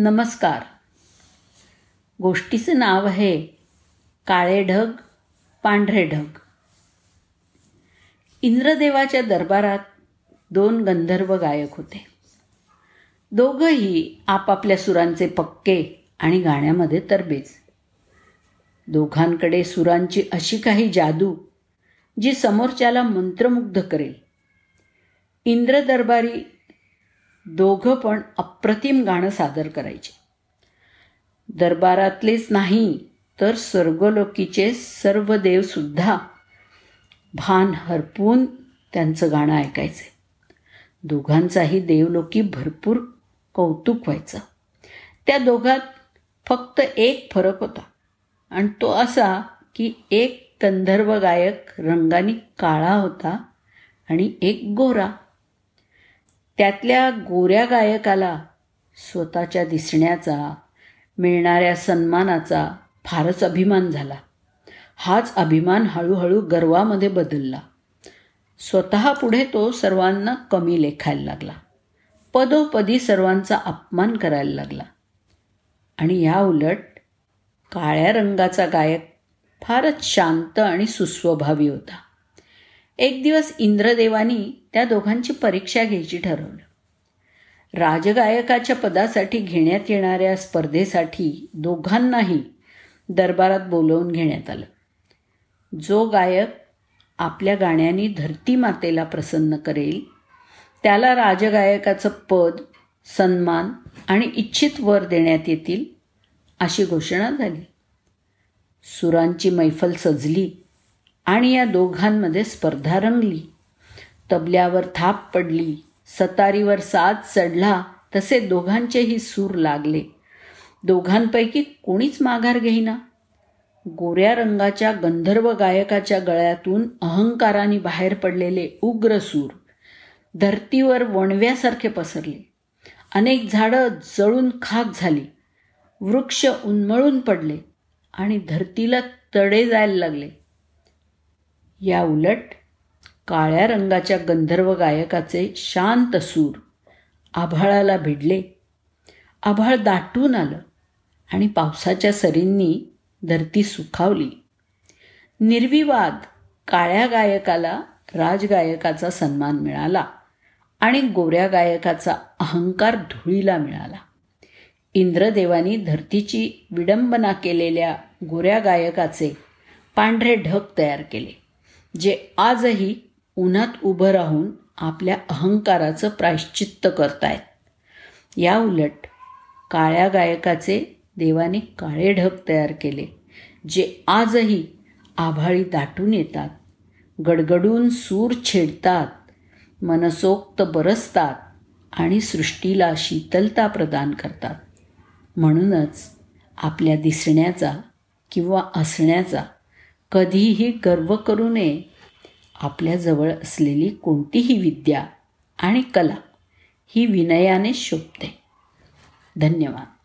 नमस्कार. गोष्टीचं नाव आहे काळे ढग पांढरे ढग. इंद्रदेवाच्या दरबारात दोन गंधर्व गायक होते. दोघंही आपापल्या सुरांचे पक्के आणि गाण्यामध्ये तरबेज. दोघांकडे सुरांची अशी काही जादू जी समोरच्याला मंत्रमुग्ध करेल. इंद्र दरबारी दोघं पण अप्रतिम गाणं सादर करायचे. दरबारातलेच नाही तर स्वर्गलोकीचे सर्व देवसुद्धा भान हरपून त्यांचं गाणं ऐकायचे. दोघांचाही देवलोकी भरपूर कौतुक व्हायचं. त्या दोघात फक्त एक फरक होता आणि तो असा की एक गंधर्व गायक रंगाने काळा होता आणि एक गोरा. त्यातल्या गोऱ्या गायकाला स्वतःच्या दिसण्याचा मिळणाऱ्या सन्मानाचा फारच अभिमान झाला. हाच अभिमान हळूहळू गर्वामध्ये बदलला. स्वतः पुढे तो सर्वांना कमी लेखायला लागला. पदोपदी सर्वांचा अपमान करायला लागला. आणि या उलट काळ्या रंगाचा गायक फारच शांत आणि सुस्वभावी होता. एक दिवस इंद्रदेवानी त्या दोघांची परीक्षा घ्यायची ठरवलं. राजगायकाच्या पदासाठी घेण्यात येणाऱ्या स्पर्धेसाठी दोघांनाही दरबारात बोलवून घेण्यात आलं. जो गायक आपल्या गाण्याने धरती मातेला प्रसन्न करेल त्याला राजगायकाचं पद सन्मान आणि इच्छित वर देण्यात येतील अशी घोषणा झाली. सुरांची मैफल सजली. आणि या दोघांमध्ये स्पर्धा रंगली. तबल्यावर थाप पडली सतारीवर साज चढला तसे दोघांचेही सूर लागले. दोघांपैकी कोणीच माघार घेईना. गोऱ्या रंगाच्या गंधर्व गायकाच्या गळ्यातून अहंकाराने बाहेर पडलेले उग्र सूर धरतीवर वणव्यासारखे पसरले. अनेक झाडं जळून खाक झाली वृक्ष उन्मळून पडले आणि धरतीला तडे जायला लागले. या उलट काळ्या रंगाच्या गंधर्व गायकाचे शांत सूर आभाळाला भिडले. आभाळ दाटून आलं आणि पावसाच्या सरींनी धरती सुखावली. निर्विवाद काळ्या गायकाला राजगायकाचा सन्मान मिळाला आणि गोऱ्या गायकाचा अहंकार धुळीला मिळाला. इंद्रदेवानी धरतीची विडंबना केलेल्या गोऱ्या गायकाचे पांढरे ढग तयार केले. जे आजही उन्हात उभं राहून आपल्या अहंकाराचं प्रायश्चित्त करतायत. या उलट काळ्या गायकाचे देवाने काळे ढग तयार केले जे आजही आभाळी दाटून येतात गडगडून सूर छेडतात मनसोक्त बरसतात आणि सृष्टीला शीतलता प्रदान करतात. म्हणूनच आपल्या दिसण्याचा किंवा असण्याचा कधीही गर्व करू नये. आपल्याजवळ असलेली कोणतीही विद्या आणि कला ही विनयाने शोभते. धन्यवाद.